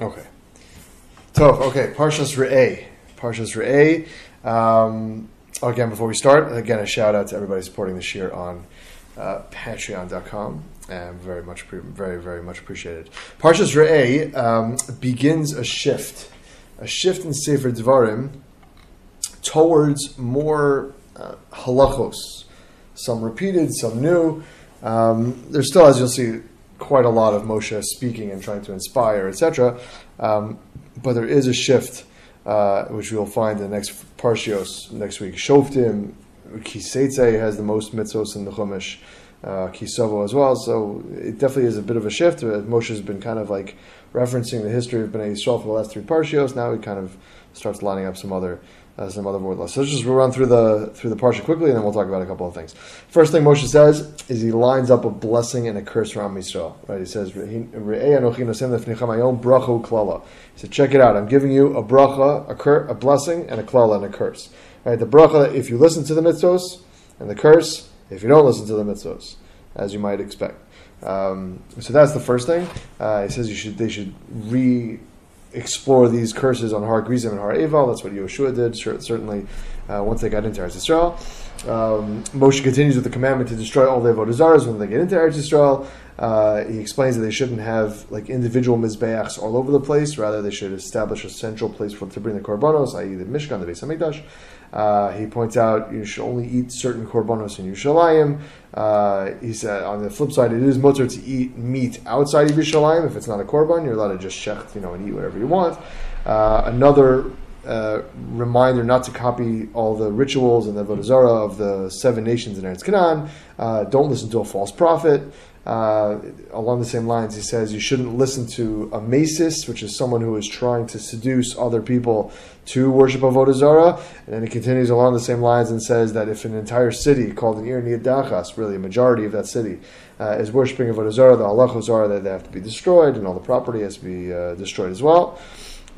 Okay. Tov, okay, Parshas Re'eh. Parshas Re'eh. Um, again, before we start, again, a shout out to everybody supporting this year on uh, patreon.com. And very much, very, very much appreciated. Parshas Re'eh um, begins a shift, a shift in Sefer Dvarim towards more uh, halachos, some repeated, some new. Um, there's still, as you'll see, quite a lot of Moshe speaking and trying to inspire, etc. Um, but there is a shift, uh, which we'll find in the next Parshios next week. Shoftim, Kiseitze has the most mitzvos in the Chumash, uh, Kisovo as well. So it definitely is a bit of a shift. Moshe has been kind of like referencing the history of Bnei Yisrael for the last three Parshios. Now he kind of starts lining up some other uh, some other word lists. So let's just run through the through the parsha quickly, and then we'll talk about a couple of things. First thing Moshe says is he lines up a blessing and a curse from Yisrael. Right? He says, He said, check it out. I'm giving you a bracha, a, cur- a blessing, and a klala and a curse. Right? The bracha, if you listen to the mitzvos, and the curse, if you don't listen to the mitzvos, as you might expect. Um, so that's the first thing. Uh, he says you should they should re explore these curses on Har Grizim and Har Eval. That's what Yehoshua did, certainly, uh, once they got into Eretz Yisrael. Um, Moshe continues with the commandment to destroy all the Avodah when they get into Eretz Yisrael. Uh, he explains that they shouldn't have like individual mizbeachs all over the place. Rather, they should establish a central place for to bring the korbanos, i.e., the Mishkan, the Beis Hamikdash. Uh, he points out you should only eat certain korbanos in Yerushalayim. Uh, he said on the flip side, it is mutter to eat meat outside of Yerushalayim. If it's not a korban, you're allowed to just shecht, you know, and eat whatever you want. Uh, another uh, reminder not to copy all the rituals and the vodazara of the seven nations in Eretz Canaan. Uh, don't listen to a false prophet. Uh, along the same lines, he says you shouldn't listen to a masis, which is someone who is trying to seduce other people to worship Avodah Zarah. And then he continues along the same lines and says that if an entire city called an Ir Dachas, really a majority of that city, uh, is worshiping Avodah Zarah, the halachos are that they have to be destroyed and all the property has to be uh, destroyed as well.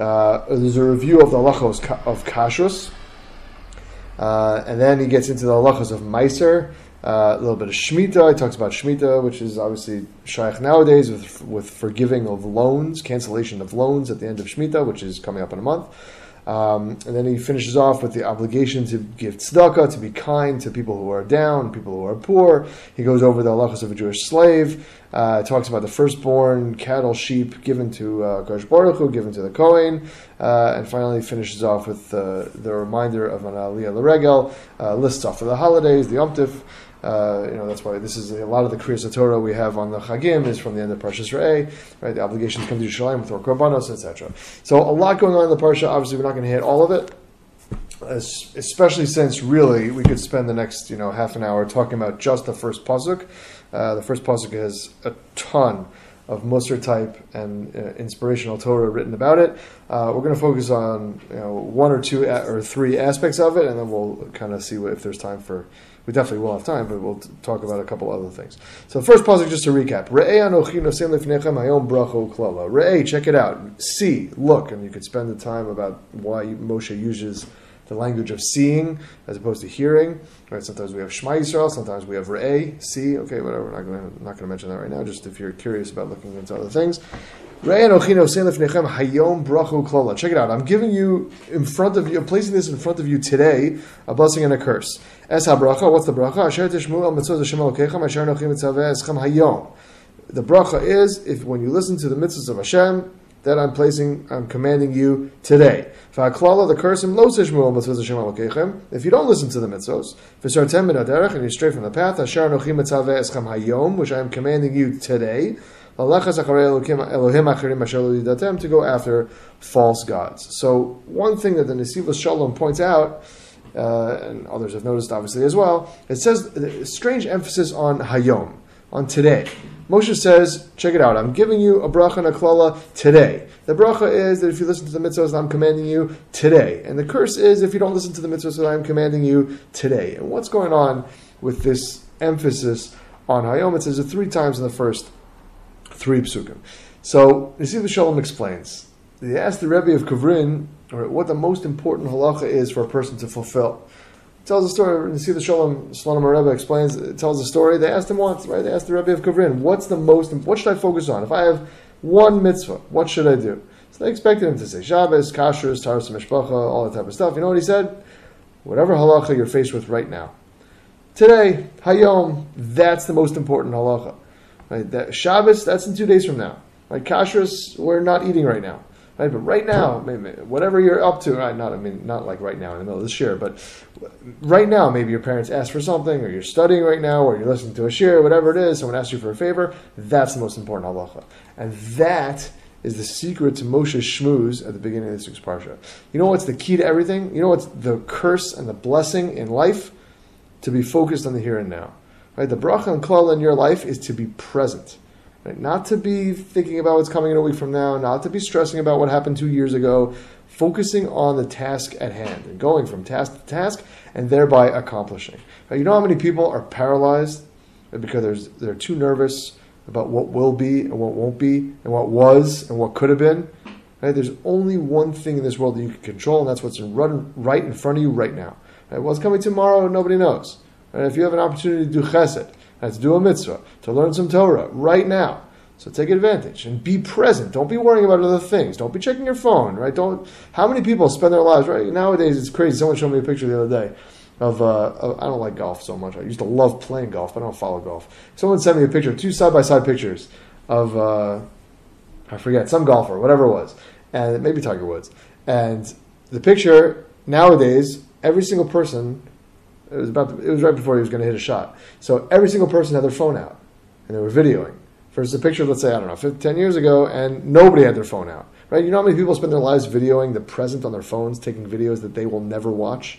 Uh, there's a review of the halachos of kashrus. Uh, and then he gets into the halachos of Meiser. Uh, a little bit of Shemitah. He talks about Shemitah, which is obviously shayach nowadays with, with forgiving of loans, cancellation of loans at the end of Shemitah, which is coming up in a month. Um, and then he finishes off with the obligation to give tzedakah, to be kind to people who are down, people who are poor. He goes over the halachas of a Jewish slave. Uh, talks about the firstborn cattle, sheep given to uh, Baruch Hu, given to the Kohen, uh, and finally finishes off with uh, the reminder of an Aliyah L'Regel, uh, lists off of the holidays, the Yom uh, you know that's why this is a lot of the Kriyas Torah we have on the Chagim is from the end of Parshas Re'eh, right? The obligation to come to Yerushalayim with korbanos, etc. So a lot going on in the parsha. Obviously, we're not going to hit all of it, especially since really we could spend the next you know half an hour talking about just the first pasuk. Uh, the first pasuk has a ton of Musar type and uh, inspirational Torah written about it. Uh, we're going to focus on you know, one or two a- or three aspects of it, and then we'll kind of see what, if there's time for we definitely will have time, but we'll talk about a couple other things. So the first pasuk, just to recap: hayom. Re'eh, check it out. See, look, and you could spend the time about why Moshe uses the language of seeing as opposed to hearing. Right? Sometimes we have Shema Yisrael, sometimes we have Re'eh, see. Okay, whatever. We're not going to not going to mention that right now. Just if you're curious about looking into other things. Check it out. I'm giving you in front of you. I'm placing this in front of you today, a blessing and a curse. Es habracha. What's the bracha? Asher tishmu al mitzvot Hashem Elokechem. Asher nochim mitzaveh eschem hayom. The bracha is if when you listen to the mitzvahs of Hashem that I'm placing, I'm commanding you today. V'aklala the curse him lo tishmu al mitzvot Hashem Elokechem. If you don't listen to the mitzvos, v'sartem min aderech and you stray from the path, Asher nochim mitzaveh eschem hayom, which I am commanding you today to go after false gods. So one thing that the Nesivos Shalom points out, uh, and others have noticed obviously as well, it says strange emphasis on Hayom, on today. Moshe says, check it out, I'm giving you a bracha and a klala today. The bracha is that if you listen to the mitzvahs that I'm commanding you today. And the curse is if you don't listen to the mitzvahs that I'm commanding you today. And what's going on with this emphasis on Hayom? It says it three times in the first three psukim. So you Nesiv Shalom explains. They asked the Rebbe of What the most important halacha is for a person to fulfill. It tells a story. You see the Shalom Slonim Rebbe explains. It tells a story. They asked him once, right? They asked the Rebbe of Kavrin, "What's the most? What should I focus on? If I have one mitzvah, what should I do?" So So they expected him to say Shabbos, Kashrus, Taharas Mishpacha, all that type of stuff. You know what he said? Whatever halacha you're faced with right now. Today, Hayom, that's the most important halacha. Right? That, Shabbos, that's in two days from now. Like Kashrus, we're not eating right now. Right? But right now, whatever you're up to, right, not I mean not like right now in the middle of this year, but right now, maybe your parents ask for something, or you're studying right now, or you're listening to a shiur, whatever it is, someone asks you for a favor, that's the most important halacha. And that is the secret to Moshe's shmooze at the beginning of this week's parsha. You know what's the key to everything? You know what's the curse and the blessing in life? To be focused on the here and now. Right? The bracha and klal in your life is to be present. Right? Not to be thinking about what's coming in a week from now, not to be stressing about what happened two years ago, focusing on the task at hand and going from task to task and thereby accomplishing. Right? You know how many people are paralyzed because they're too nervous about what will be and what won't be and what was and what could have been. Right? There's only one thing in this world that you can control, and that's what's in run, right in front of you right now. Right? What's coming tomorrow, nobody knows. Right? If you have an opportunity to do chesed, to do a mitzvah, to learn some Torah right now, so take advantage and be present. Don't be worrying about other things. Don't be checking your phone, right? Don't. How many people spend their lives right nowadays? It's crazy. Someone showed me a picture the other day of, uh, of, I don't like golf so much. I used to love playing golf, but I don't follow golf. Someone sent me a picture, two side by side pictures of uh, I forget some golfer, whatever it was, and maybe Tiger Woods. And the picture nowadays, every single person it was about it was right before he was going to hit a shot. So every single person had their phone out and they were videoing. First, a picture, let's say I don't know, 50, 10 years ago, and nobody had their phone out. Right? You know how many people spend their lives videoing the present on their phones, taking videos that they will never watch.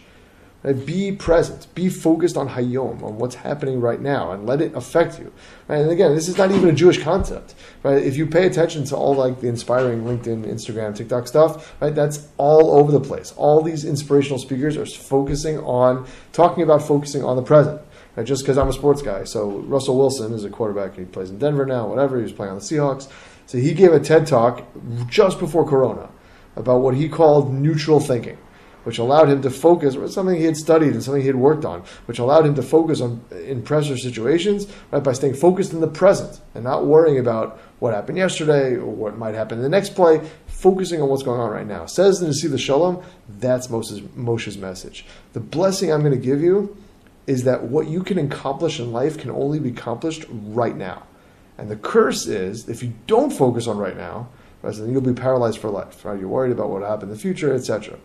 Right? Be present. Be focused on Hayom, on what's happening right now, and let it affect you. Right? And again, this is not even a Jewish concept. Right? If you pay attention to all like the inspiring LinkedIn, Instagram, TikTok stuff, right, that's all over the place. All these inspirational speakers are focusing on talking about focusing on the present. Right? Just because I'm a sports guy. So Russell Wilson is a quarterback. He plays in Denver now. Whatever. He was playing on the Seahawks. So he gave a TED talk just before Corona about what he called neutral thinking which allowed him to focus on something he had studied and something he had worked on, which allowed him to focus on in pressure situations right, by staying focused in the present and not worrying about what happened yesterday or what might happen in the next play, focusing on what's going on right now. Says in the Nesivos Shalom, that's Moshe's, Moshe's message. The blessing I'm going to give you is that what you can accomplish in life can only be accomplished right now. And the curse is if you don't focus on right now, right, then you'll be paralyzed for life. Right? You're worried about what will happen in the future, etc.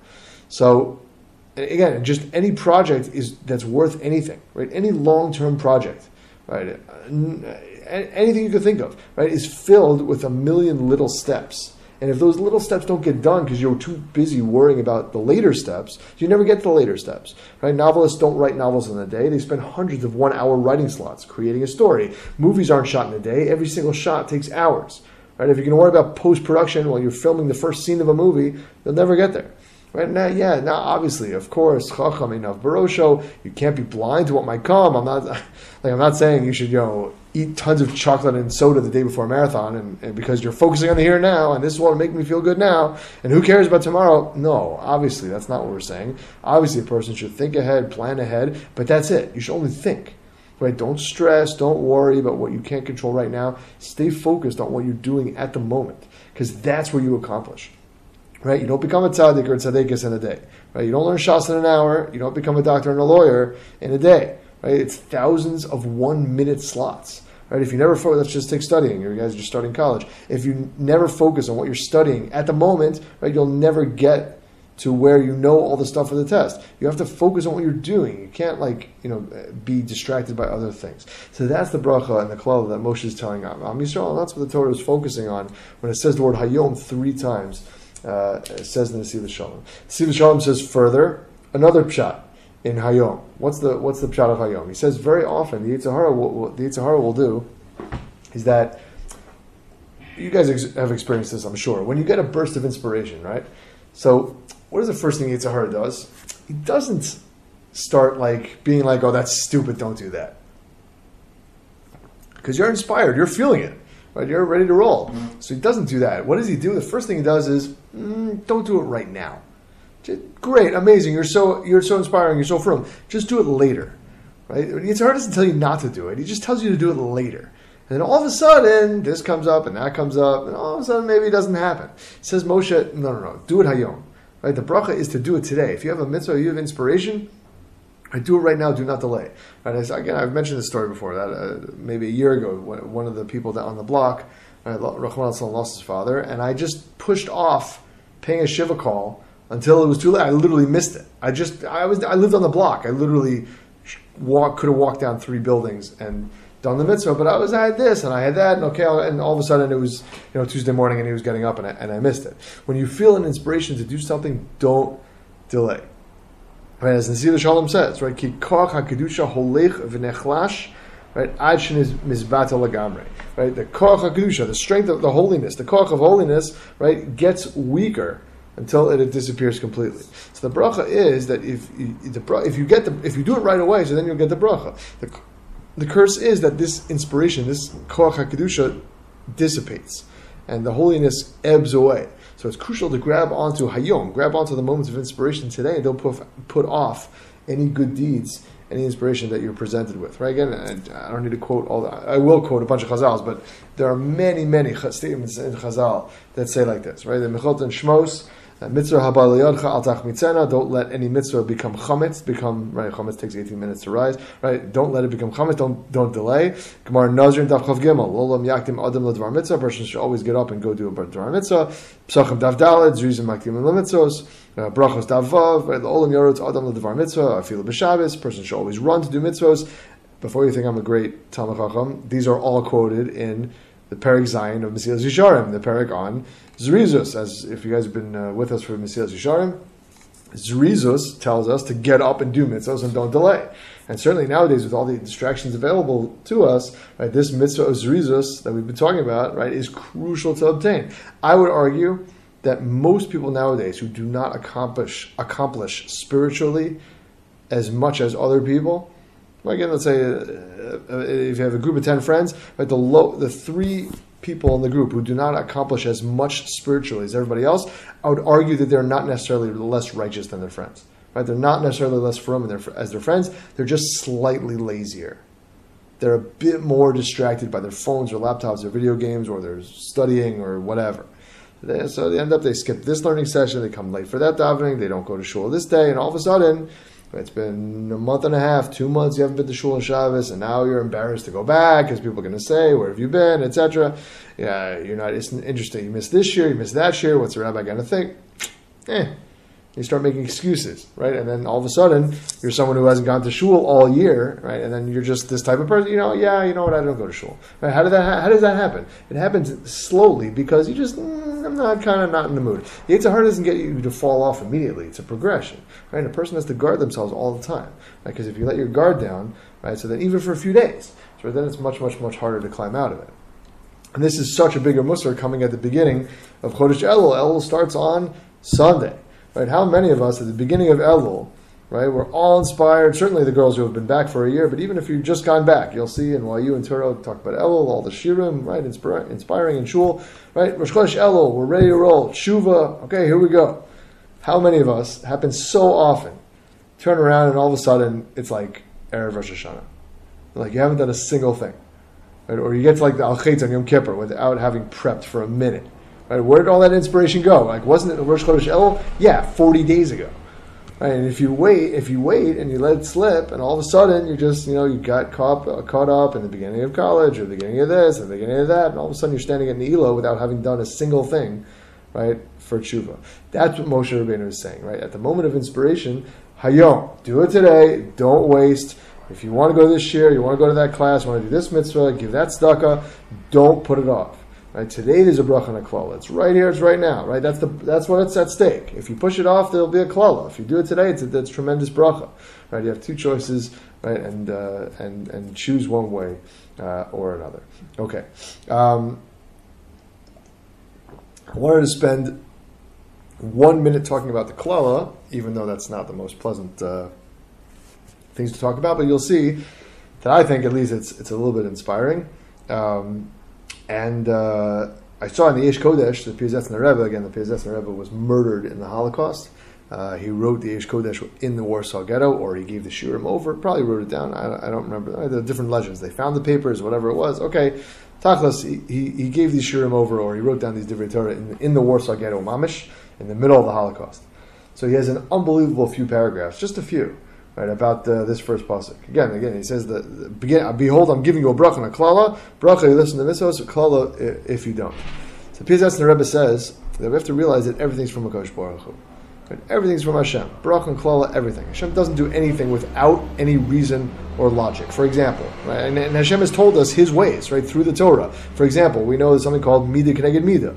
So again, just any project is that's worth anything, right? Any long-term project, right? Anything you could think of, right, is filled with a million little steps. And if those little steps don't get done because you're too busy worrying about the later steps, you never get to the later steps. Right? Novelists don't write novels in a day. They spend hundreds of one-hour writing slots creating a story. Movies aren't shot in a day. Every single shot takes hours. Right? If you're going to worry about post-production while you're filming the first scene of a movie, you'll never get there. Right now, yeah, now obviously, of course, chacham enough barosho. You can't be blind to what might come. I'm not like I'm not saying you should you know eat tons of chocolate and soda the day before a marathon, and, and because you're focusing on the here and now, and this is what will make me feel good now, and who cares about tomorrow? No, obviously that's not what we're saying. Obviously, a person should think ahead, plan ahead, but that's it. You should only think. Right? Don't stress. Don't worry about what you can't control right now. Stay focused on what you're doing at the moment, because that's where you accomplish right? You don't become a tzaddik or a tzaddikis in a day, right? You don't learn shas in an hour. You don't become a doctor and a lawyer in a day, right? It's thousands of one minute slots, right? If you never focus, let's just take studying. You guys are just starting college. If you never focus on what you're studying at the moment, right, you'll never get to where you know all the stuff for the test. You have to focus on what you're doing. You can't like you know be distracted by other things. So that's the bracha and the klal that Moshe is telling Am Yisrael, and that's what the Torah is focusing on when it says the word Hayom three times uh, says in the Nesivos Shalom. Nesivos Shalom says further another pshat in Hayom. What's the what's the pshat of Hayom? He says very often the Yetzer Hara will, the Yetzer Hara will do is that you guys ex- have experienced this, I'm sure. When you get a burst of inspiration, right? So, what is the first thing Yetzer Hara does? He doesn't start like being like, "Oh, that's stupid. Don't do that," because you're inspired. You're feeling it right? You're ready to roll. Mm-hmm. So he doesn't do that. What does he do? The first thing he does is mm, don't do it right now. Just, great, amazing. You're so you're so inspiring. You're so firm. Just do it later, right? It's hard to tell you not to do it. He just tells you to do it later. And then all of a sudden, this comes up and that comes up, and all of a sudden maybe it doesn't happen. He Says Moshe, no, no, no, do it hayom. Right? The bracha is to do it today. If you have a mitzvah, you have inspiration, I do it right now. Do not delay. Right? As, again, I've mentioned this story before. That uh, maybe a year ago, one of the people that on the block, right, Rahman lost his father, and I just pushed off paying a shiva call until it was too late. I literally missed it. I just I was I lived on the block. I literally walk could have walked down three buildings and done the mitzvah, but I was I had this and I had that, and okay, and all of a sudden it was you know Tuesday morning and he was getting up and I, and I missed it. When you feel an inspiration to do something, don't delay. Right, as Nesivos Shalom says, right, ki koch hakedusha holech v'nechlash, right, ad is mizbata lagamre, right, the koch hakedusha, the strength of the holiness, the koch of holiness, right, gets weaker until it, disappears completely. So the bracha is that if you, the, if you get the if you do it right away, so then you'll get the bracha. The, the curse is that this inspiration, this koach hakedusha, dissipates, and the holiness ebbs away. So it's crucial to grab onto hayom, grab onto the moments of inspiration today, and don't put put off any good deeds, any inspiration that you're presented with. Right? Again, I don't need to quote all that. I will quote a bunch of chazals, but there are many, many statements in chazal that say like this. Right? The Mechot and Shmos Mitzvah habaliyadcha al tachmitzena. Don't let any mitzvah become chametz. Become right. Chametz takes eighteen minutes to rise. Right. Don't let it become chametz. Don't don't delay. Gemara Nazir Daf Chav Gimel. Lolam yaktim adam ledvar mitzvah. Person should always get up and go do a dvar mitzvah. Psachim Dav Dalet. Zrizim maktim lemitzvos. Uh, brachos Davav. Right. The olam yorot adam ledvar mitzvah. Afilu b'Shabbos. Person should always run to do mitzvos. Before you think I'm a great Talmid Chacham, these are all quoted in the Perik Zion of Mesilas Yesharim, the Perik on Zrizus, as if you guys have been uh, with us for Mesilas Yesharim, Zrizus tells us to get up and do mitzvahs and don't delay. And certainly nowadays, with all the distractions available to us, right, this mitzvah of Zrizus that we've been talking about, right, is crucial to obtain. I would argue that most people nowadays who do not accomplish accomplish spiritually as much as other people, again, let's say uh, uh, if you have a group of ten friends, right, the low, the three people in the group who do not accomplish as much spiritually as everybody else, I would argue that they're not necessarily less righteous than their friends. Right? They're not necessarily less firm as their friends. They're just slightly lazier. They're a bit more distracted by their phones or laptops or video games or they're studying or whatever. So they end up they skip this learning session, they come late for that davening, they don't go to shul this day, and all of a sudden it's been a month and a half, two months you haven't been to shul and Shabbos, and now you're embarrassed to go back because people are going to say, "Where have you been?" etc. Yeah, you're not. It's interesting. You missed this year. You missed that year. What's the rabbi going to think? Eh, you start making excuses, right? And then all of a sudden, you're someone who hasn't gone to shul all year, right? And then you're just this type of person, you know, yeah, you know what, I don't go to shul. Right? How, did that, how does that happen? It happens slowly because you just, mm, I'm not kind of not in the mood. The Yetzer Hara doesn't get you to fall off immediately. It's a progression, right? A person has to guard themselves all the time, right? Because if you let your guard down, right, so then even for a few days, so then it's much, much, much harder to climb out of it. And this is such a bigger musar coming at the beginning of Chodesh Elul. Elul starts on Sunday. Right? How many of us at the beginning of Elul, right, we're all inspired. Certainly the girls who have been back for a year, but even if you've just gone back, you'll see, and while you and Turo talk about Elul, all the shirim, right, inspiring and shul, right, Rosh Chodesh Elul, we're ready to roll. Shuva, okay, here we go. How many of us happens so often? Turn around and all of a sudden it's like Erev Rosh Hashanah. Like you haven't done a single thing. Right? Or you get to like the Al on Yom Kippur without having prepped for a minute. Right? Where did all that inspiration go? Like, wasn't it Rosh Chodesh Elul? Yeah, 40 days ago. Right? And if you wait, if you wait and you let it slip, and all of a sudden you're just, you know, you got caught, uh, caught up in the beginning of college or the beginning of this and the beginning of that, and all of a sudden you're standing at Neilo without having done a single thing, right, for tshuva. That's what Moshe Rabbeinu is saying, right? At the moment of inspiration, hayom, do it today, don't waste. If you want to go this year, you want to go to that class, you want to do this mitzvah, give that tzedakah, don't put it off. Right? Today there's a bracha and a klala. It's right here. It's right now. Right? That's the that's what's at stake. If you push it off, there'll be a klala. If you do it today, it's a, that's tremendous bracha. Right? You have two choices, right? And uh, and and choose one way uh, or another. Okay. Um, I wanted to spend one minute talking about the klala, even though that's not the most pleasant uh, things to talk about. But you'll see that I think at least it's it's a little bit inspiring. Um, and uh, I saw in the Aish Kodesh, the Piazetzner Rebbe, again, the Piazetzner Rebbe was murdered in the Holocaust. uh, he wrote the Eish Kodesh in the Warsaw Ghetto, or he gave the Shurim over. Probably wrote it down. I, I don't remember. Uh, the different legends. They found the papers, whatever it was. Okay, Tachlas, he, he, gave these Shurim over, or he wrote down these Divrei Torah in, in the Warsaw Ghetto, Mamish, in the middle of the Holocaust. So he has an unbelievable few paragraphs, just a few, right, about uh, this first pasuk. Again, again, he says that begin, behold, I'm giving you a bracha and a klala. Bracha, you listen to mitzvos, klala, if you don't. So Piazetzner Rebbe says that we have to realize that everything's from Hakadosh Baruch Hu. Right? Everything's from Hashem. Baruch and Klala, everything. Hashem doesn't do anything without any reason or logic. For example, right? And, and Hashem has told us His ways, right, through the Torah. For example, we know there's something called Midah Keneged Midah.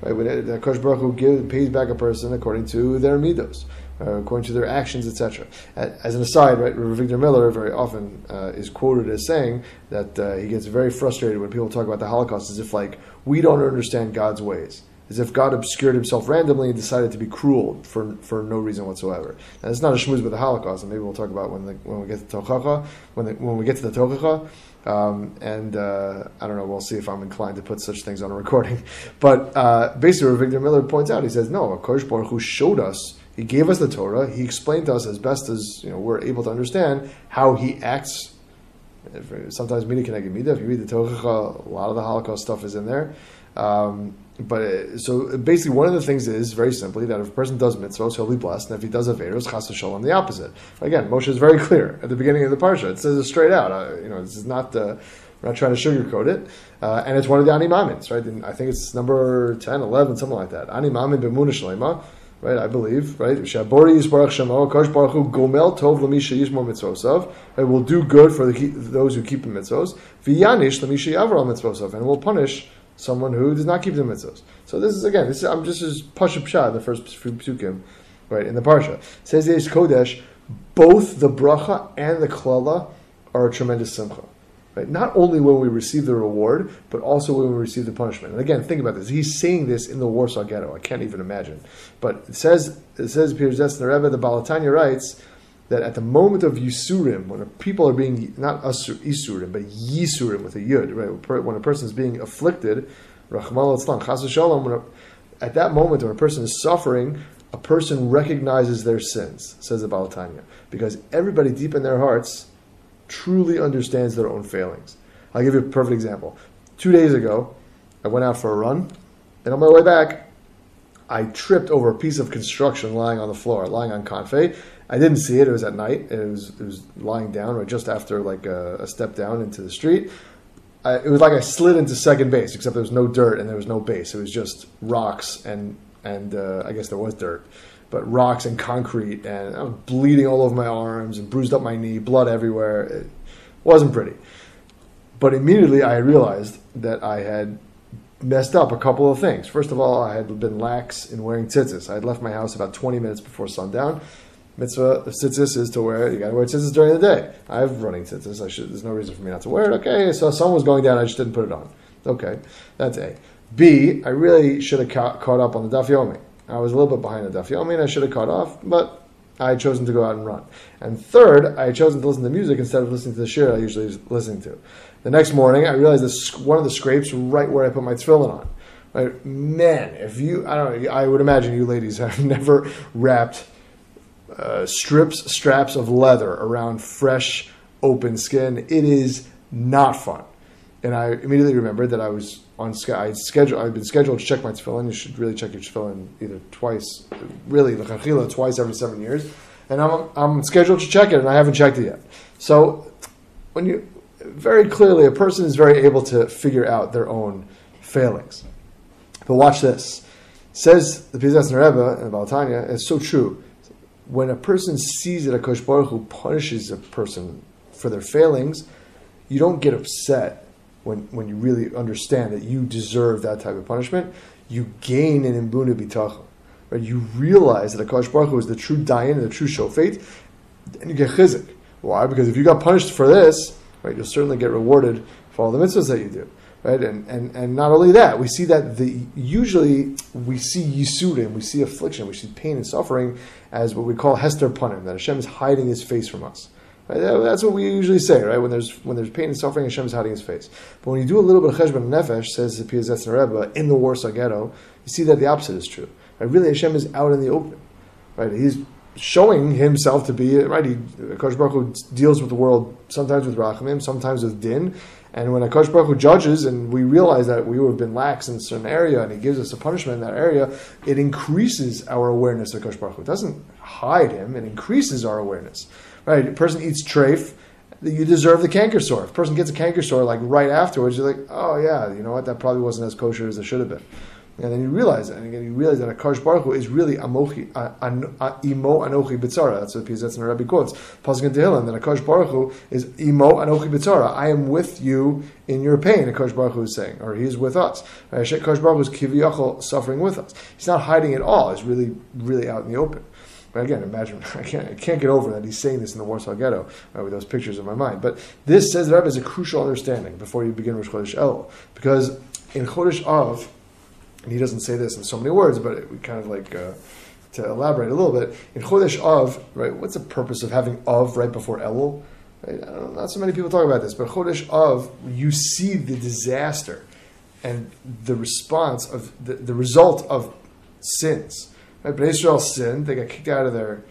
Right? When Hakadosh Baruch Hu gives, pays back a person according to their midos, uh, according to their actions, etc. As an aside, right, Avigdor Miller very often uh, is quoted as saying that uh, he gets very frustrated when people talk about the Holocaust as if like we don't understand God's ways as if God obscured himself randomly and decided to be cruel for, for no reason whatsoever. And it's not a shmooze with the Holocaust, and maybe we'll talk about when the, when we get to Tochacha, when the, when we get to the Tochacha. Um, and uh, I don't know, we'll see if I'm inclined to put such things on a recording. But uh, basically, Avigdor Miller points out, he says, no, Kosh Baruch Hu showed us, he gave us the Torah, he explained to us as best as you know we're able to understand how he acts. Sometimes Mida can Mida. If you read the Tochacha, a lot of the Holocaust stuff is in there. Um, but uh, so basically, one of the things is very simply that if a person does mitzvahs, he'll be blessed, and if he does averos, chas shalom, the opposite. Again, Moshe is very clear at the beginning of the parsha. It says it straight out. Uh, you know, this is not uh, we're not trying to sugarcoat it, uh, and it's one of the animamins, right? I think it's number 10, 11, something like that. Animamin b'muna shlema, right? I believe, right? Shabori yisbarach shemo, kosh baruch hu gomel tov l'misha yishmor mitzvosav. It will do good for the, those who keep the mitzvos. V'yanish l'misha yavra mitzvosav, and will punish someone who does not keep the mitzvahs. So this is again, this is, I'm just as pashup shah the first few psukim, right in the parsha says Eish Kodesh. Both the bracha and the klala are a tremendous simcha. Right? Not only when we receive the reward, but also when we receive the punishment. And again, think about this. He's saying this in the Warsaw Ghetto. I can't even imagine. But it says, it says, Piazetzner Rebbe, the Baal HaTanya writes, that at the moment of Yisurim, when people are being, not asur, Isurim, but Yisurim with a Yud, right? When a person is being afflicted, Rahman al Chas Shalom, at that moment when a person is suffering, a person recognizes their sins, says the Baal HaTanya, because everybody deep in their hearts truly understands their own failings. I'll give you a perfect example. Two days ago, I went out for a run, and on my way back, I tripped over a piece of construction lying on the floor, lying on Confe, I didn't see it. It was at night. It was it was lying down right just after like a, a step down into the street. I, it was like I slid into second base, except there was no dirt and there was no base. It was just rocks and and uh, I guess there was dirt, but rocks and concrete, and I was bleeding all over my arms and bruised up my knee, blood everywhere. It wasn't pretty. But immediately I realized that I had messed up a couple of things. First of all, I had been lax in wearing tzitzis. I had left my house about 20 minutes before sundown mitzvah of tzitzis is to wear. You got to wear tzitzis during the day. I have running tzitzis. I should. There's no reason for me not to wear it. Okay, so sun was going down. I just didn't put it on. Okay, that's A. B. I really should have ca- caught up on the daf yomi. I was a little bit behind the daf yomi, and I should have caught off, but I had chosen to go out and run. And third, I had chosen to listen to music instead of listening to the shiur I usually was listening to. The next morning, I realized this one of the scrapes right where I put my tefillin on. Man, if you, I don't know, I would imagine you ladies have never wrapped uh, strips, straps of leather around fresh, open skin. It is not fun. And I immediately remembered that I was on I scheduled. I've been scheduled to check my tefillin. You should really check your tefillin either twice, really the twice every seven years. And I'm I'm scheduled to check it, and I haven't checked it yet. So when you very clearly, a person is very able to figure out their own failings. But watch this. Says the Pizas Rebbe in Baal HaTanya, it's so true when a person sees that Akash Baruch Hu punishes a person for their failings, you don't get upset when, when you really understand that you deserve that type of punishment. You gain an imbuna bitachon. Right? You realize that Akash Baruch Hu is the true dayan, the true shofet, and you get chizik. Why? Because if you got punished for this, right, you'll certainly get rewarded for all the mitzvahs that you do right? And, and and not only that, we see that the usually we see yisurim, we see affliction, we see pain and suffering as what we call hester Punim, that Hashem is hiding His face from us. Right? That's what we usually say, right? When there's when there's pain and suffering, Hashem is hiding His face. But when you do a little bit of cheshbon nefesh, says the Piazetzner Rebbe in the Warsaw Ghetto, you see that the opposite is true. Right? Really, Hashem is out in the open. right? He's showing himself to be right. He, Kosh Baruch Hu deals with the world sometimes with rachamim, sometimes with din. And when Akash Baruch Hu judges, and we realize that we have been lax in a certain area, and He gives us a punishment in that area, it increases our awareness of Akash Baruch Hu. It doesn't hide Him; it increases our awareness. Right? A person eats treif, you deserve the canker sore. If a person gets a canker sore like right afterwards, you're like, oh yeah, you know what? That probably wasn't as kosher as it should have been. And then you realize it, and again you realize that Akash Baruch Hu is really amochi, an, imo anochi bitzara. That's what that's in Rebbe quotes. Pasuk in Tehillim that Akash Baruch Hu is imo anochi bitzara. I am with you in your pain. Akash Baruch Hu is saying, or He is with us. Akash Baruch Hu is kiviyachol suffering with us. He's not hiding at all. He's really, really out in the open. But again, imagine I can't, I can't get over that he's saying this in the Warsaw Ghetto right, with those pictures in my mind. But this says the Rebbe is a crucial understanding before you begin Rosh Chodesh El, because in Chodesh Av and he doesn't say this in so many words, but we kind of like uh, to elaborate a little bit. In Chodesh Av, right, what's the purpose of having Av right before Elul? Right? not so many people talk about this, but Chodesh Av, you see the disaster and the response of the, the result of sins. Right? But Israel sinned; they got kicked out of their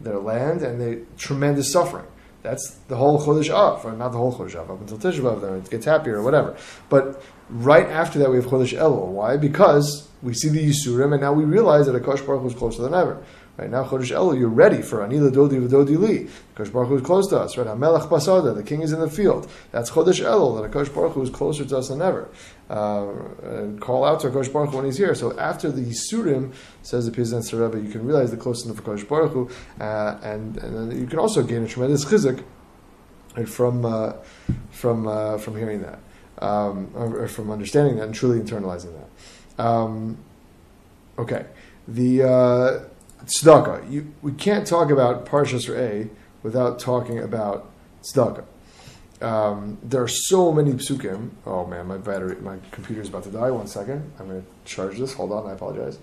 their land, and they tremendous suffering. That's the whole Chodesh Av, or not the whole Chodesh Av, up until Tisha B'av, then it gets happier or whatever. But right after that, we have Chodesh Elul. Why? Because we see the Yisurim, and now we realize that Akash Baruch is closer than ever. Right now, Chodesh Elul, you're ready for Ani L'Dodi V'Dodi Li. Baruch Hu is close to us. Right? Hamelach Basada, the king is in the field. That's Chodesh Elul, that Akash Baruch Hu is closer to us than ever. Uh, call out to Akash Baruch Hu when he's here. So after the Yisurim, says the Pizan Rebbe, you can realize the closeness of Akash Baruch Hu, uh, and, and you can also gain a tremendous chizik from, uh, from, uh, from hearing that um, or, from understanding that and truly internalizing that. Um, okay, the uh, tzedakah. You, we can't talk about Parshas A without talking about tzedakah. Um, there are so many psukim. Oh man, my battery, my computer is about to die. One second, I'm going to charge this. Hold on, I apologize.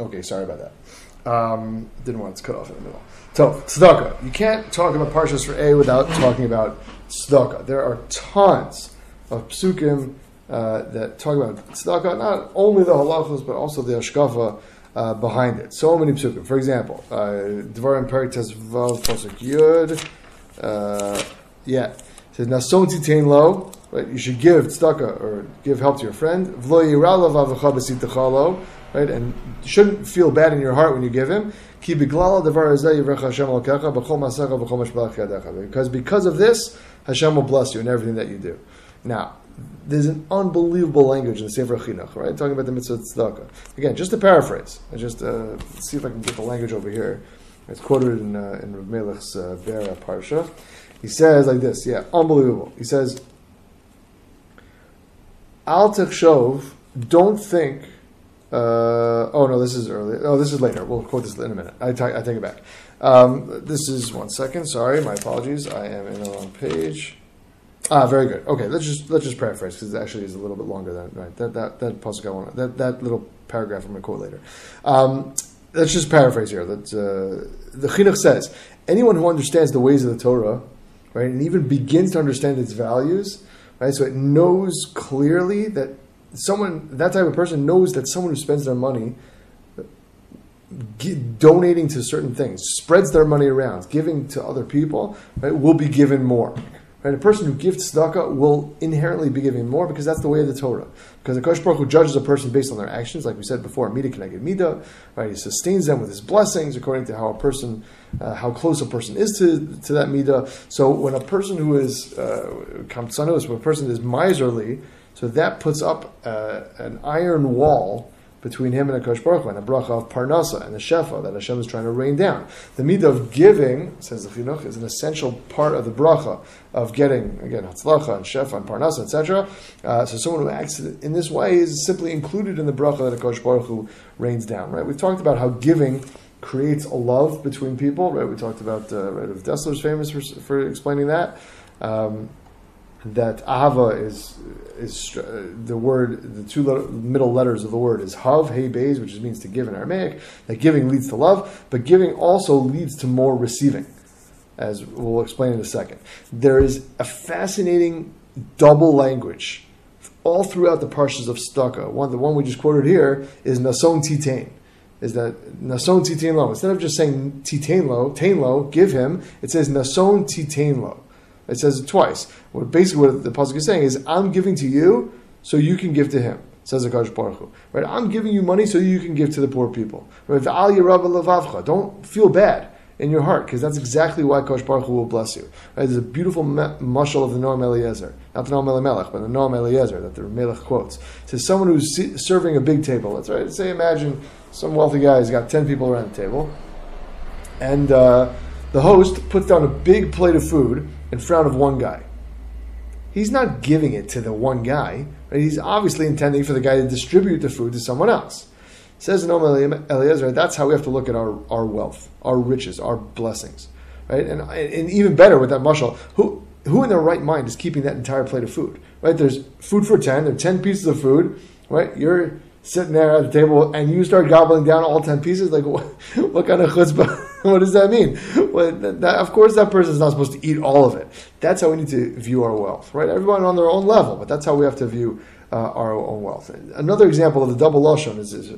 Okay, sorry about that. Um, didn't want it to cut off in the middle. So, tzedakah. You can't talk about Parshas for A without talking about tzedakah. There are tons of psukim uh, that talk about tzedakah, not only the halachos, but also the hashkafa uh, behind it. So many psukim. For example, uh, Devarim Perik Vav Pasuk Yud. Uh, yeah. It says, Nason titain lo, right? You should give tzedakah or give help to your friend. Right? And you shouldn't feel bad in your heart when you give him. Because because of this, Hashem will bless you in everything that you do. Now, there's an unbelievable language in the Sefer Chinuch, right? Talking about the mitzvah tzedakah. Again, just to paraphrase, I just uh, see if I can get the language over here. It's quoted in uh, in Rav Melech's uh, Parsha. He says like this, yeah, unbelievable. He says, "Al techshov, don't think." Uh, oh no, this is early. Oh, this is later. We'll quote this in a minute. I, t- I take it back. Um, this is one second. Sorry, my apologies. I am in the wrong page. Ah, very good. Okay, let's just let's just paraphrase because it actually is a little bit longer than right. That that that pasuk I want that that little paragraph I'm going to quote later. Um, let's just paraphrase here. That uh, the chinuch says anyone who understands the ways of the Torah, right, and even begins to understand its values, right, so it knows clearly that someone that type of person knows that someone who spends their money donating to certain things, spreads their money around, giving to other people, right, will be given more. Right? A person who gives tzedakah will inherently be giving more because that's the way of the Torah. Because the Kosh Baruch judges a person based on their actions, like we said before, Mida Keneged Mida, right? He sustains them with his blessings according to how a person, uh, how close a person is to, to that Mida. So when a person who is, uh, when a person is miserly, so that puts up uh, an iron wall between him and Akash Baruch Hu, and a bracha of Parnasa and the Shefa that Hashem is trying to rain down. The midah of giving, says the Chinuch, is an essential part of the bracha of getting, again, Hatzlacha and Shefa and Parnasa, etc. Uh, so someone who acts in this way is simply included in the bracha that Akash Baruch Hu rains down, right? We've talked about how giving creates a love between people, right? We talked about, uh, right, Dessler's famous for, for explaining that. Um, that ahava is is the word, the two middle letters of the word is hav, hey, beis, which means to give in Aramaic. That giving leads to love, but giving also leads to more receiving, as we'll explain in a second. There is a fascinating double language all throughout the parshas of tzedakah. One, the one we just quoted here is nason titain. Is that nason titain lo? Instead of just saying titain lo, tain lo, give him, it says nason titain lo. It says it twice. What basically what the pasuk is saying is, I'm giving to you so you can give to him. Says the Kadosh Baruch Hu. Right? I'm giving you money so you can give to the poor people. Right? Don't feel bad in your heart because that's exactly why Kosh Baruch Hu will bless you. Right? There's a beautiful mushal of the Noam Eliezer, not the Noam Elimelech, but the Noam Eliezer that the Melech quotes. It says someone who's serving a big table. That's right. Say, imagine some wealthy guy has got ten people around the table, and uh, the host puts down a big plate of food in front of one guy. He's not giving it to the one guy. Right? He's obviously intending for the guy to distribute the food to someone else. Says Noam Eliezer, that's how we have to look at our, our wealth, our riches, our blessings. Right? And, and even better with that mushal, who, who in their right mind is keeping that entire plate of food? Right? There's food for 10, there are 10 pieces of food, right? You're sitting there at the table and you start gobbling down all 10 pieces, like what, what kind of chutzpah? what does that mean? Well, that, of course, that person is not supposed to eat all of it. That's how we need to view our wealth, right? Everyone on their own level, but that's how we have to view uh, our own wealth. Another example of the double lashon is, is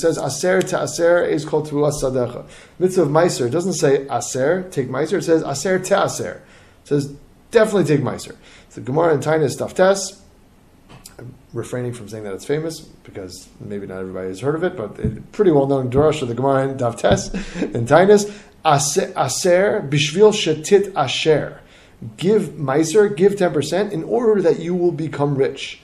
says aser to aser is called to sadecha. Mitzvah of meiser doesn't say aser take meiser. It says aser to aser. It says definitely take meiser. So Gemara and Tainus stuff test refraining from saying that it's famous because maybe not everybody has heard of it, but it's pretty well known Durash of the Gemara in Davtes and Tainus. Aser bishvil shetit asher. Give meiser, give 10% in order that you will become rich.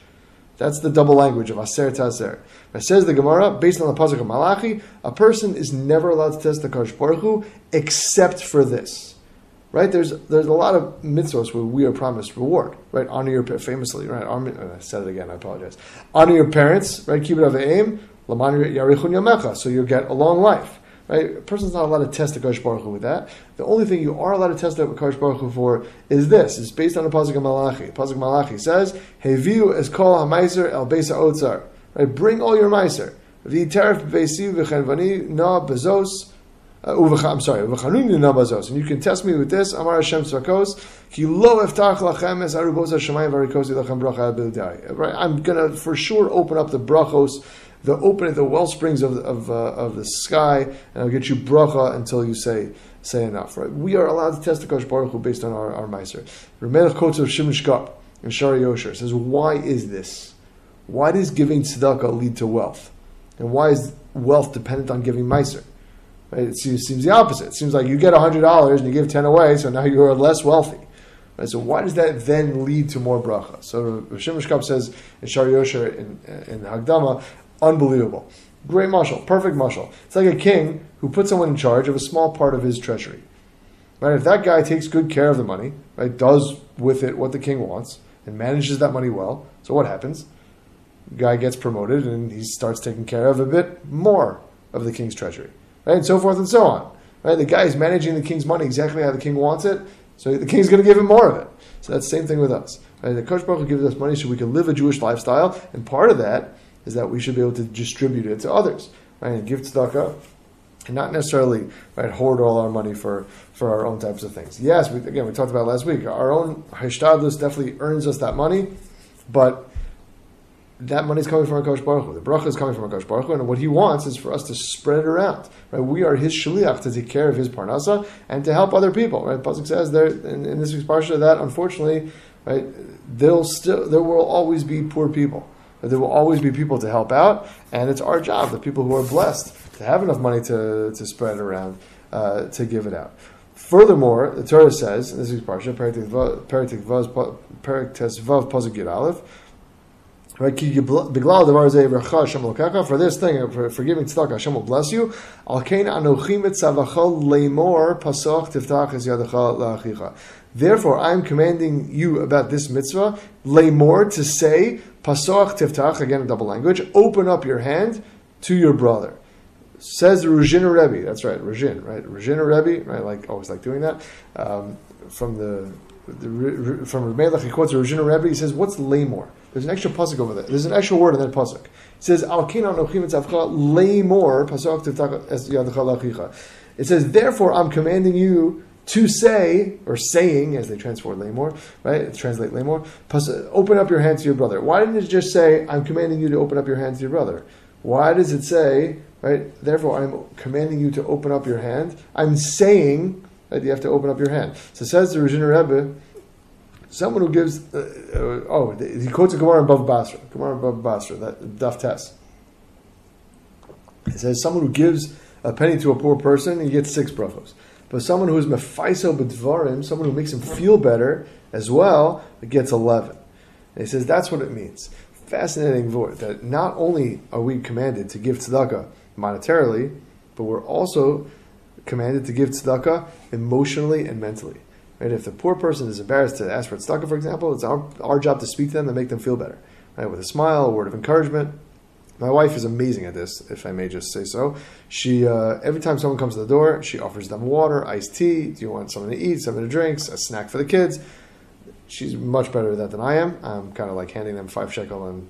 That's the double language of aser to aser. It says the Gemara, based on the pasuk of Malachi, a person is never allowed to test the Baruch Hu except for this right? There's there's a lot of mitzvahs where we are promised reward, right? Honor your famously, right? Uh, I said it again. I apologize. Honor your parents, right? Keep it of aim. So you'll get a long life, right? A person's not allowed to test the Kosh Baruch Hu with that. The only thing you are allowed to test the Kosh Baruch Hu for is this. It's based on the pasuk Malachi. Pasuk Malachi says, "Heviu es kol hamaiser el besa otzar." Right? Bring all your meiser. V'iteref beisi v'chenvani na bezos. Uh, I'm sorry, and you can test me with this. Amar Hashem Tzvakos, ki lo eftach lachem es arubos hashemayim varikosi lachem bracha Right, I'm gonna for sure open up the brachos, the open the well springs of of, uh, of the sky, and I'll get you bracha until you say say enough. Right, we are allowed to test the Kosh Baruch Hu based on our our meiser. Remelech Kotz of Shimon Shkop in Shaarei Yosher says, why is this? Why does giving tzedakah lead to wealth, and why is wealth dependent on giving meiser? Right? It seems, seems the opposite. It seems like you get $100 and you give 10 away, so now you're less wealthy. Right? So why does that then lead to more bracha? So Shimon Shkop says in Shaarei Yosher in, in Hakdama, unbelievable. Great mashal, perfect mashal. It's like a king who puts someone in charge of a small part of his treasury. Right? If that guy takes good care of the money, right, does with it what the king wants, and manages that money well, so what happens? Guy gets promoted and he starts taking care of a bit more of the king's treasury right? And so forth and so on. Right? The guy is managing the king's money exactly how the king wants it, so the king's going to give him more of it. So that's the same thing with us. Right? The Kosh Baruch gives us money so we can live a Jewish lifestyle, and part of that is that we should be able to distribute it to others, right? And give tzedakah, and not necessarily right hoard all our money for for our own types of things. Yes, we, again we talked about last week. Our own hishtadlus definitely earns us that money, but that money is coming from Akash Baruch. The bracha is coming from Akash Baruch and what he wants is for us to spread it around. Right? We are his shliach to take care of his parnasa and to help other people. Right? Pasuk says there in, in this week's parsha that unfortunately, right, there'll still there will always be poor people. There will always be people to help out, and it's our job, the people who are blessed, to have enough money to, to spread it around, uh, to give it out. Furthermore, the Torah says, in this week's parsha, Perik Tes Vav Pasuk Yud Aleph, for this thing, for, for giving tzedakah, Hashem will bless you. Therefore, I am commanding you about this mitzvah, lemor, to say, pasoch tiftach, again a double language, open up your hand to your brother. Says Ruzhin Rebbe, that's right, Ruzhin, right? Ruzhin Rebbe, right? Like, always like doing that. Um, from the the, from Melech, he quotes Ruzhiner Rebbe. He says, "What's lamor?" There's an extra pasuk over there. There's an extra word in that pasuk. It says, "Al kina nochim tzavcha lamor pasuk It says, "Therefore, I'm commanding you." To say, or saying, as they translate lamor, right? Translate lamor. Open up your hands to your brother. Why didn't it just say, "I'm commanding you to open up your hands to your brother"? Why does it say, right? Therefore, I'm commanding you to open up your hand. I'm saying Right? You have to open up your hand. So it says the Ruzhiner Rebbe, someone who gives, uh, uh, oh, he quotes a Gemara Bava Basra, Gemara Bava Basra, that Daf Tes. It says someone who gives a penny to a poor person, he gets six brachos. But someone who is mefaiso b'dvarim, someone who makes him feel better as well, gets eleven. And he says that's what it means. Fascinating word that not only are we commanded to give tzedakah monetarily, but we're also commanded to give tzedakah emotionally and mentally. Right? If the poor person is embarrassed to ask for tzedakah, for example, it's our, our job to speak to them and make them feel better. Right? With a smile, a word of encouragement. My wife is amazing at this, if I may just say so. She uh, every time someone comes to the door, she offers them water, iced tea. Do you want something to eat, something to drink, a snack for the kids? She's much better at that than I am. I'm kind of like handing them five shekel and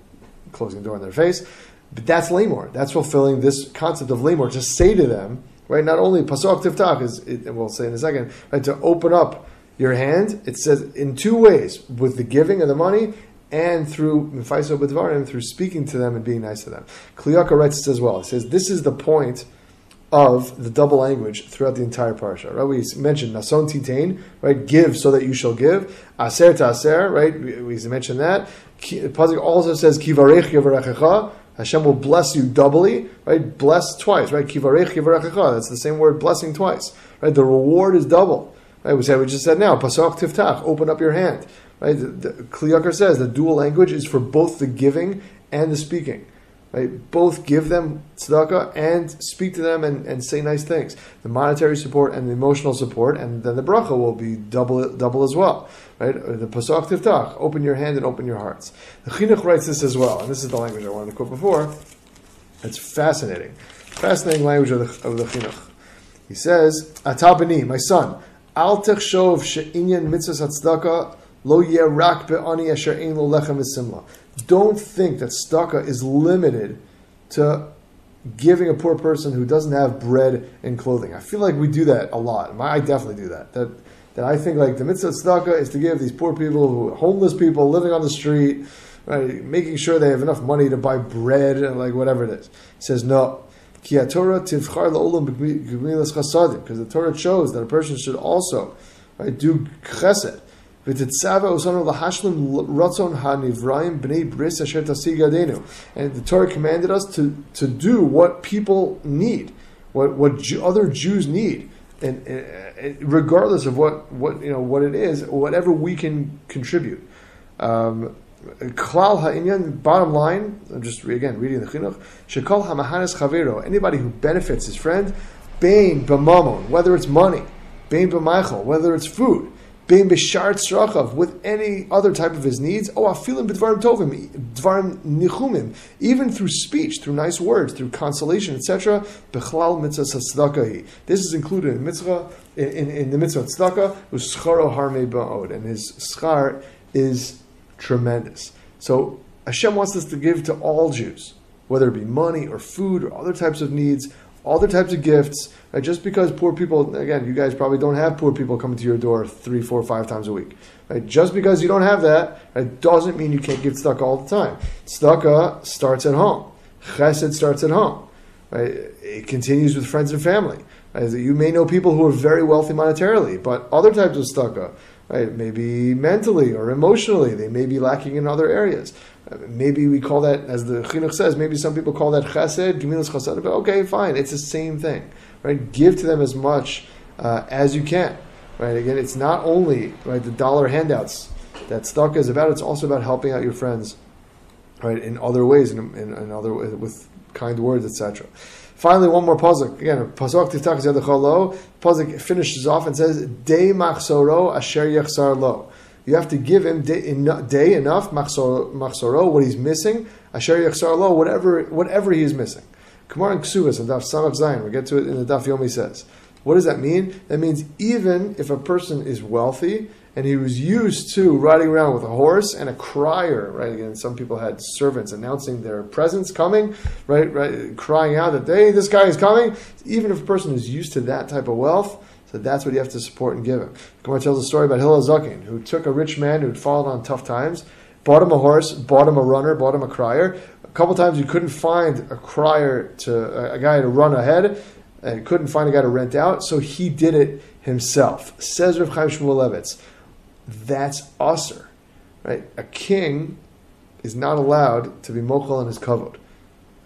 closing the door in their face. But that's lamor. That's fulfilling this concept of lamor. To say to them, right? Not only pasuk tiftach is, it, we'll say in a second, right? To open up your hand, it says in two ways: with the giving of the money and through mifaiso b'dvarim, through speaking to them and being nice to them. Kli Yakar writes this as well. It says this is the point of the double language throughout the entire parsha. Right? We mentioned nason titain, right? Give so that you shall give. Aser to aser, right? We, we mentioned that. Pasuk also says kivarech yivarechecha Hashem will bless you doubly, right? Bless twice, right? Kivarech kivarechecha. That's the same word, blessing twice, right? The reward is double, right? We said we just said now, pasach tiftach, open up your hand, right? The, the, Kli Yakar says the dual language is for both the giving and the speaking. Right? Both give them tzedakah and speak to them and, and say nice things. The monetary support and the emotional support, and then the bracha will be double double as well. Right? The pasuk tiftach, open your hand and open your hearts. The chinuch writes this as well, and this is the language I wanted to quote before. It's fascinating, fascinating language of the, of the chinuch. He says, "Atabani, my son, al techshov she'inyan mitzvah tzedakah lo yeh rak be'ani asher ein lo lechem don't think that tzedakah is limited to giving a poor person who doesn't have bread and clothing. I feel like we do that a lot. I definitely do that. That that I think like the mitzvah tzedakah is to give these poor people, who homeless people living on the street, right, making sure they have enough money to buy bread and like whatever it is. He says no. Because the Torah shows that a person should also right, do chesed and the Torah commanded us to, to do what people need, what, what other Jews need. And, and, regardless of what, what you know what it is, whatever we can contribute. Um, Klal ha'inyan, bottom line, I'm just again reading the chinuch. Shekol ha'mahanes chavero, anybody who benefits his friend, bain b'mamon, whether it's money, bain b'maichel, whether it's food, being b'shart srachav with any other type of his needs. Oh, afilim b'dvarim tovim, dvarim nichumim, even through speech, through nice words, through consolation, etc. Bechlal mitzvah. This is included in mitzvah in, in, in the mitzvah tzedakah. Uscharo harmei ba'od, and his schar is tremendous. So Hashem wants us to give to all Jews, whether it be money or food or other types of needs the types of gifts. Right? Just because poor people, again, you guys probably don't have poor people coming to your door three, four, five times a week. Right? Just because you don't have that, it doesn't mean you can't give tzedakah all the time. Tzedakah starts at home. Chesed starts at home. Right? It continues with friends and family. Right? You may know people who are very wealthy monetarily, but other types of tzedakah, right? Maybe mentally or emotionally, they may be lacking in other areas. Maybe we call that, as the chinuch says, maybe some people call that chesed, gemilas chesed. But okay, fine, it's the same thing, right? Give to them as much uh, as you can, right? Again, it's not only right the dollar handouts that stock is about; it's also about helping out your friends, right, in other ways, in, in, in other with kind words, etc. Finally, one more pasuk. Again, pasuk tiftach zedachalo. Pasuk finishes off and says, "De machsoro asher yachsar lo." You have to give him day, enough day enough, machsoro, what he's missing, asher yachsar lo, whatever, whatever he is missing. Kamar and Kesubos and Daf Samach Zayin, we'll get to it in the Daf Yomi says. What does that mean? That means even if a person is wealthy and he was used to riding around with a horse and a crier, right? Again, some people had servants announcing their presence coming, right? Right, crying out that hey, this guy is coming. Even if a person is used to that type of wealth, so that's what you have to support and give him. Gemara tells a story about Hillel Zaken, who took a rich man who had fallen on tough times, bought him a horse, bought him a runner, bought him a crier. A couple times you couldn't find a crier to a guy to run ahead, and couldn't find a guy to rent out, so he did it himself. Says Rav Chaim Shmulevitz, that's usher, right? A king is not allowed to be mochel in his kavod.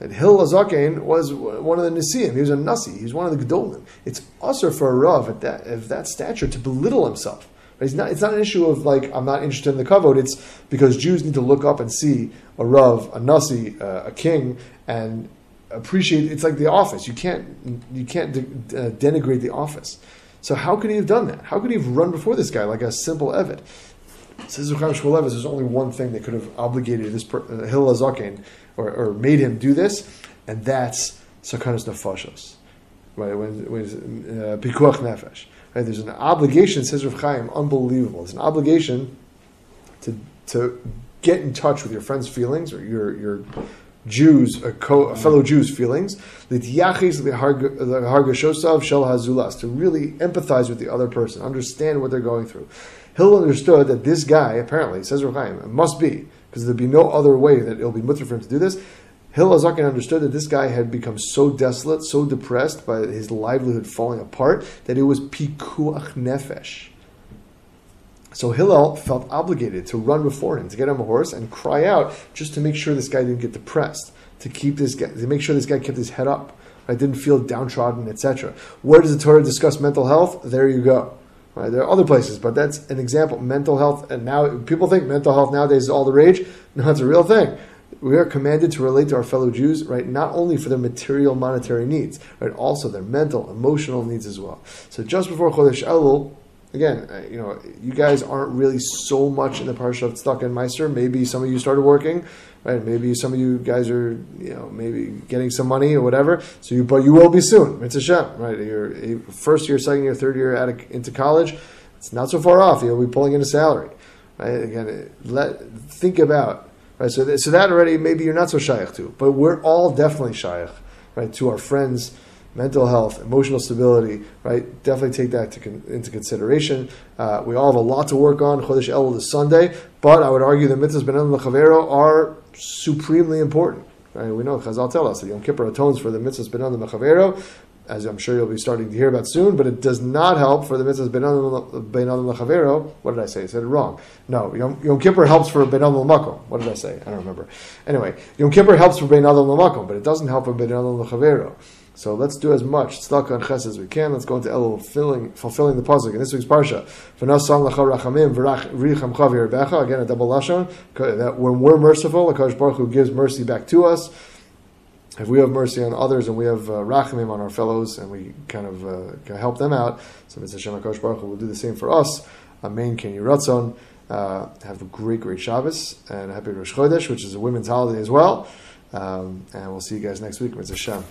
And Hillel Zaken was one of the Nesiim. He was a Nasi. He was one of the Gedolim. It's usher for a Rav at that, of that stature to belittle himself. It's not, it's not an issue of like, I'm not interested in the kavod. It's because Jews need to look up and see a Rav, a Nasi, uh, a king, and appreciate it's like the office. You can't, you can't de- uh, denigrate the office. So how could he have done that? How could he have run before this guy like a simple Evid? Says Zucham Shmulevitz, there's only one thing that could have obligated this per, uh, or, or made him do this, and that's Sakanas Nefashos. Right, when, when uh, Pikuach Nefesh. Right, there's an obligation, says Rav unbelievable. It's an obligation to, to get in touch with your friend's feelings or your, your Jews, fellow Jews' feelings, to really empathize with the other person, understand what they're going through. Hill understood that this guy, apparently, says Reb Chaim, must be, because there'd be no other way that it'll be mutar for him to do this. Hillel Hazaken understood that this guy had become so desolate, so depressed by his livelihood falling apart, that it was pikuach nefesh. So Hillel felt obligated to run before him, to get him a horse and cry out just to make sure this guy didn't get depressed, to keep this guy, to make sure this guy kept his head up, I didn't feel downtrodden, etc. Where does the Torah discuss mental health? There you go. Right? There are other places, but that's an example. Mental health, and now people think mental health nowadays is all the rage. No, it's a real thing. We are commanded to relate to our fellow Jews, right? Not only for their material, monetary needs, right? Also their mental, emotional needs as well. So just before Chodesh Elul, again, uh, you know, you guys aren't really so much in the parsha of Tzedakah and Maaser. Maybe some of you started working, right? Maybe some of you guys are, you know, maybe getting some money or whatever. So you, but you will be soon. It's a Shem, right? Your first year, second year, third year into college. It's not so far off. You'll be pulling in a salary, right? Again, let think about right. So, th- so that already maybe you're not so shayach to, but we're all definitely shayach, right? To our friends mental health, emotional stability, right? Definitely take that con- into consideration. Uh, we all have a lot to work on. Chodesh Elul is Sunday, but I would argue the mitzvahs ben Mechavero are supremely important. Right? We know Chazal tell us that Yom Kippur atones for the mitzvahs ben Mechavero, as I'm sure you'll be starting to hear about soon, but it does not help for the mitzvahs ben Adam Lechavero. What did I say? I said it wrong. No, Yom, Yom Kippur helps for ben Adam Makom. What did I say? I don't remember. Anyway, Yom Kippur helps for ben Adam Makom, but it doesn't help for ben Adam Lechavero. So let's do as much tzedakah and ches as we can. Let's go into Elul, fulfilling, fulfilling the pasuk in this week's parsha. Again, a double lashon. That when we're merciful, Hakadosh Baruch Hu gives mercy back to us. If we have mercy on others and we have uh, rachamim on our fellows and we kind of uh, help them out, so Hashem Hakadosh Baruch Hu will do the same for us. Amen. Ken Yiratzon. Uh, have a great, great Shabbos and happy Rosh Chodesh, which is a women's holiday as well. Um, and we'll see you guys next week. Mitzvah Hashem.